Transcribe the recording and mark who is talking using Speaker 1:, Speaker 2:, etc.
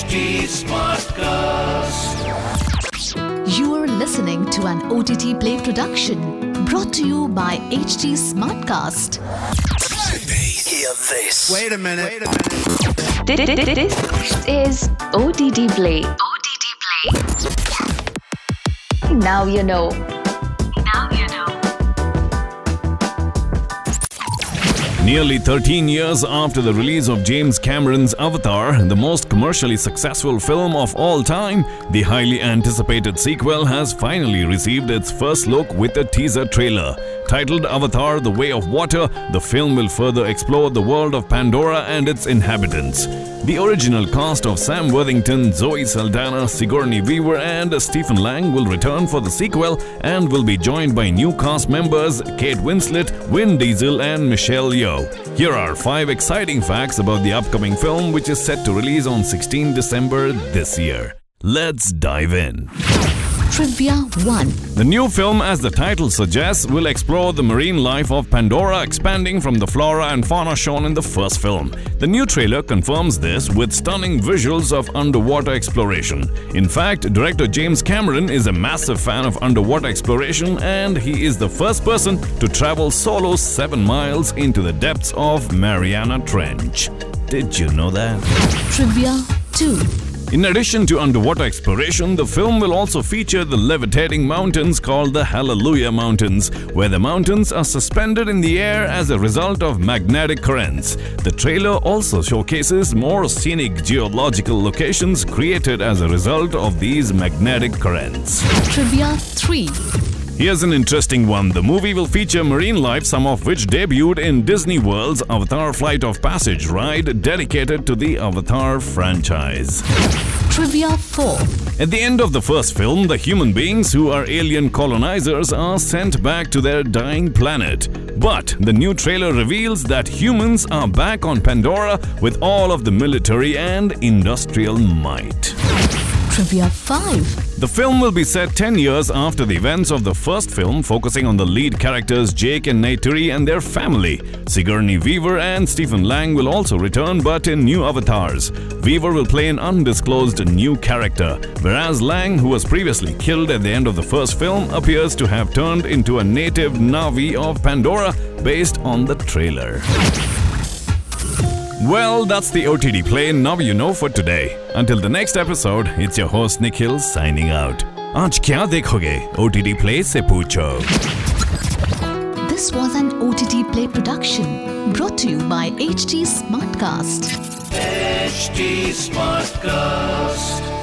Speaker 1: HT Smartcast.
Speaker 2: You are listening to an OTT Play production brought to you by HT Smartcast.
Speaker 1: Hear this.
Speaker 3: Wait a minute.
Speaker 4: This is OTT Play. OTT Play. Now you know.
Speaker 5: Nearly 13 years after the release of James Cameron's Avatar, the most commercially successful film of all time, the highly anticipated sequel has finally received its first look with a teaser trailer. Titled Avatar The Way of Water, the film will further explore the world of Pandora and its inhabitants. The original cast of Sam Worthington, Zoe Saldana, Sigourney Weaver, and Stephen Lang will return for the sequel and will be joined by new cast members Kate Winslet, Vin Diesel, and Michelle Yeoh. Here are five exciting facts about the upcoming film, which is set to release on 16 December this year. Let's dive in.
Speaker 2: Trivia 1.
Speaker 5: The new film, as the title suggests, will explore the marine life of Pandora, expanding from the flora and fauna shown in the first film. The new trailer confirms this with stunning visuals of underwater exploration. In fact, director James Cameron is a massive fan of underwater exploration and he is the first person to travel solo 7 miles into the depths of Mariana Trench. Did you know that?
Speaker 2: Trivia 2.
Speaker 5: In addition to underwater exploration, the film will also feature the levitating mountains called the Hallelujah Mountains, where the mountains are suspended in the air as a result of magnetic currents. The trailer also showcases more scenic geological locations created as a result of these magnetic currents.
Speaker 2: Trivia 3.
Speaker 5: Here's an interesting one. The movie will feature marine life, some of which debuted in Disney World's Avatar Flight of Passage ride dedicated to the Avatar franchise.
Speaker 2: Trivia 4.
Speaker 5: At the end of the first film, the human beings who are alien colonizers are sent back to their dying planet. But the new trailer reveals that humans are back on Pandora with all of the military and industrial might.
Speaker 2: Trivia 5.
Speaker 5: The film will be set 10 years after the events of the first film, focusing on the lead characters Jake and Neytiri and their family. Sigourney Weaver and Stephen Lang will also return, but in new avatars. Weaver will play an undisclosed new character, whereas Lang, who was previously killed at the end of the first film, appears to have turned into a native Na'vi of Pandora based on the trailer. Well, that's the OTT play. Now you know for today. Until the next episode, it's your host Nikhil signing out. आज क्या देखोगे? OTT play से पूछो.
Speaker 2: This was an OTT play production brought to you by HT Smartcast.
Speaker 1: HT Smartcast.